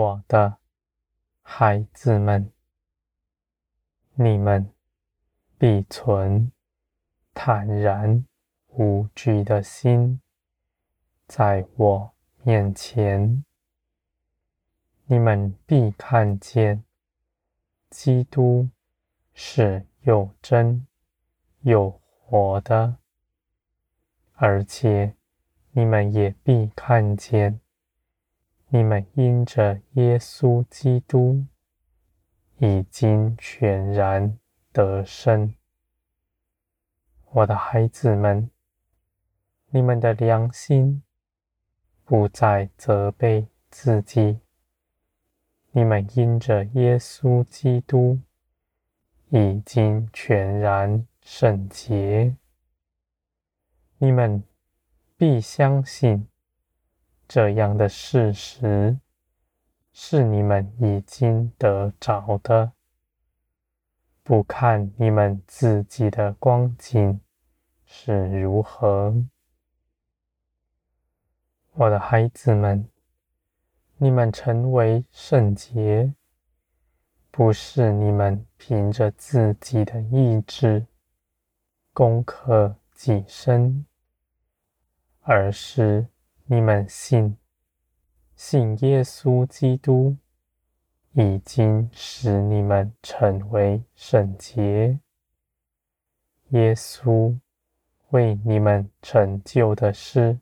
我的孩子们，你们必存坦然无惧的心，在我面前，你们必看见基督是又真又活的，而且你们也必看见。你们因着耶稣基督已经全然得胜，我的孩子们，你们的良心不再责备自己。你们因着耶稣基督已经全然圣洁，你们必相信。这样的事实是你们已经得着的，不看你们自己的光景是如何。我的孩子们，你们成为圣洁，不是你们凭着自己的意志攻克己身，而是。你们信，信耶稣基督已经使你们成为圣洁。耶稣为你们成就的事，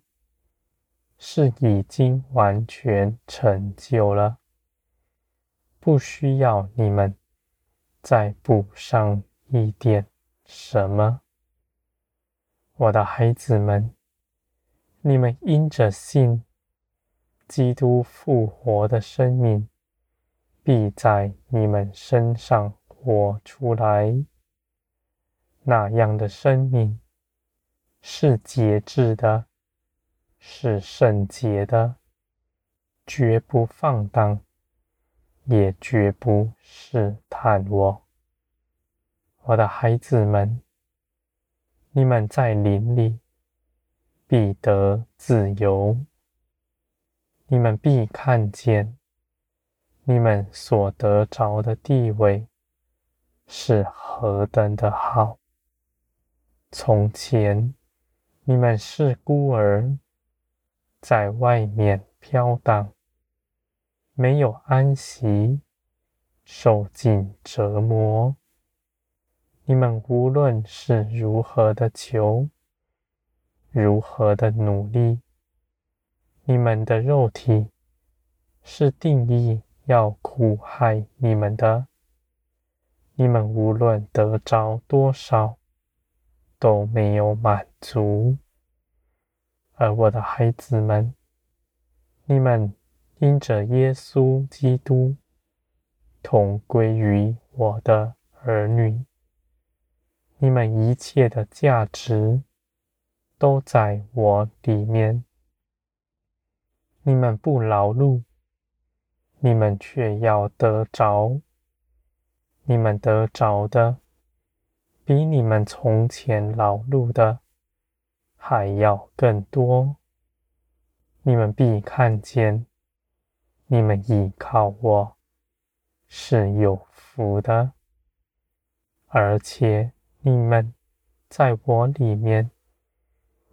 是已经完全成就了，不需要你们再补上一点什么。我的孩子们。你们因着信，基督复活的生命必在你们身上活出来。那样的生命是节制的，是圣洁的，绝不放荡，也绝不试探我。我的孩子们，你们在林里。必得自由，你们必看见，你们所得着的地位是何等的好。从前你们是孤儿，在外面飘荡，没有安息，受尽折磨。你们无论是如何的求。如何的努力，你们的肉体是定义要苦害你们的。你们无论得着多少，都没有满足。而我的孩子们，你们因着耶稣基督，同归于我的儿女。你们一切的价值。都在我里面。你们不劳碌，你们却要得着。你们得着的，比你们从前劳碌的还要更多。你们必看见，你们依靠我是有福的，而且你们在我里面。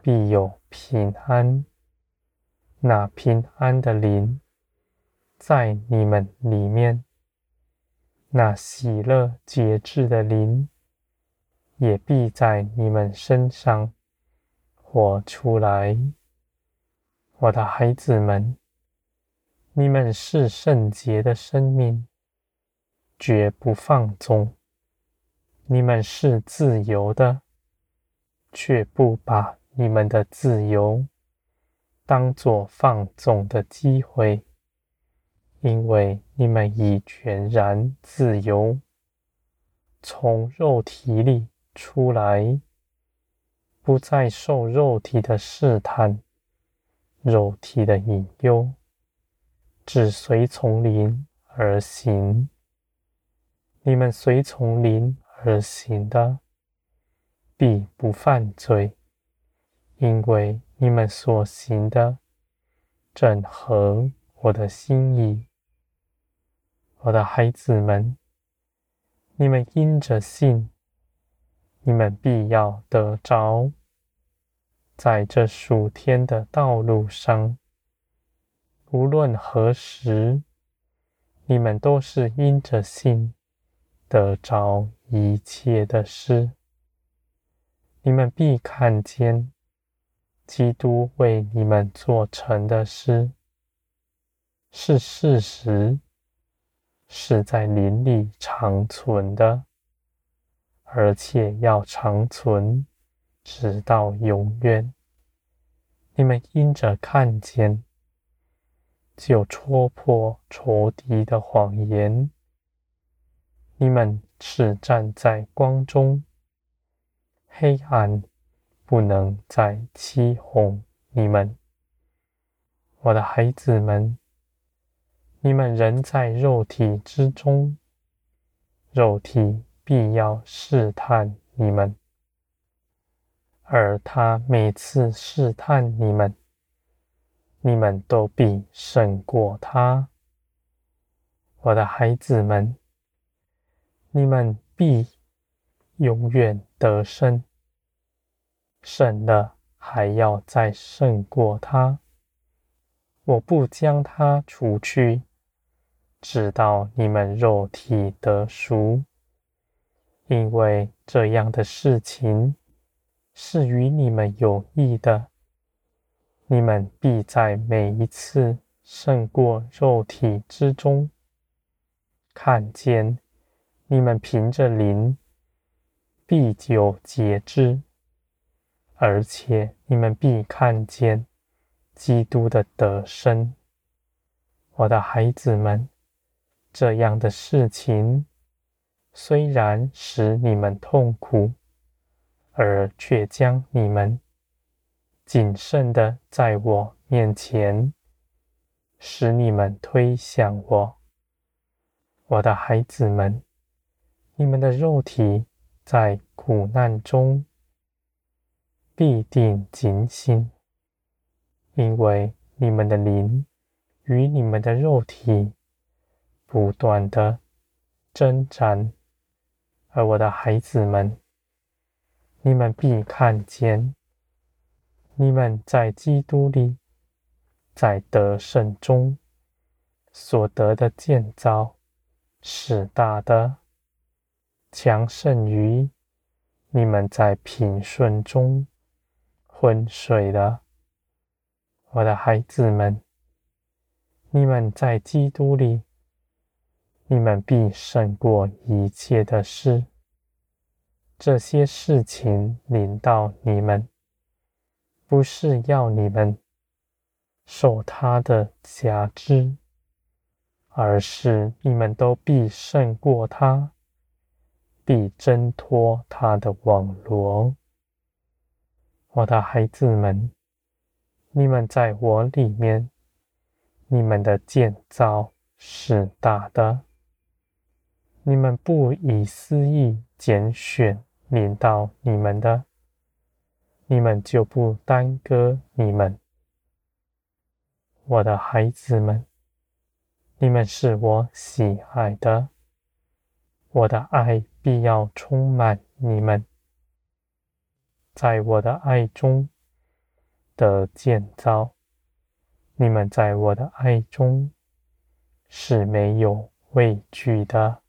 必有平安，那平安的灵在你们里面，那喜乐节制的灵也必在你们身上活出来。我的孩子们，你们是圣洁的生命，绝不放纵；你们是自由的，却不把。你们的自由当作放纵的机会，因为你们已全然自由，从肉体里出来，不再受肉体的试探、肉体的引诱，只随从灵而行。你们随从灵而行的，必不犯罪。因为你们所行的正合我的心意，我的孩子们，你们因着信，你们必要得着，在这数天的道路上，无论何时，你们都是因着信得着一切的事。你们必看见基督为你们做成的事，是事实，是在灵里长存的，而且要长存，直到永远。你们因着看见，就戳破仇敌的谎言。你们是站在光中，黑暗不能再欺哄你们。我的孩子们，你们仍在肉体之中，肉体必要试探你们，而他每次试探你们。你们都必胜过他，我的孩子们，你们必永远得胜，胜了还要再胜过他。我不将他除去，直到你们肉体得赎，因为这样的事情是与你们有益的。你们必在每一次胜过肉体之中，看见你们凭着灵必有节制，而且你们必看见基督的得胜。我的孩子们，这样的事情虽然使你们痛苦，而却将你们。谨慎的在我面前，使你们推向我，我的孩子们，你们的肉体在苦难中必定警醒，因为你们的灵与你们的肉体不断的征战，而我的孩子们，你们必看见。你们在基督里，在得胜中所得的建造是大的，强胜于你们在平顺中昏睡的。我的孩子们，你们在基督里，你们必胜过一切的事。这些事情临到你们。不是要你们受他的辖制，而是你们都必胜过他，必挣脱他的网罗。我的孩子们，你们在我里面，你们的建造是大的。你们不以私意拣选领到你们的。你们就不耽搁你们，我的孩子们，你们是我喜爱的，我的爱必要充满你们，在我的爱中的建造，你们在我的爱中是没有畏惧的。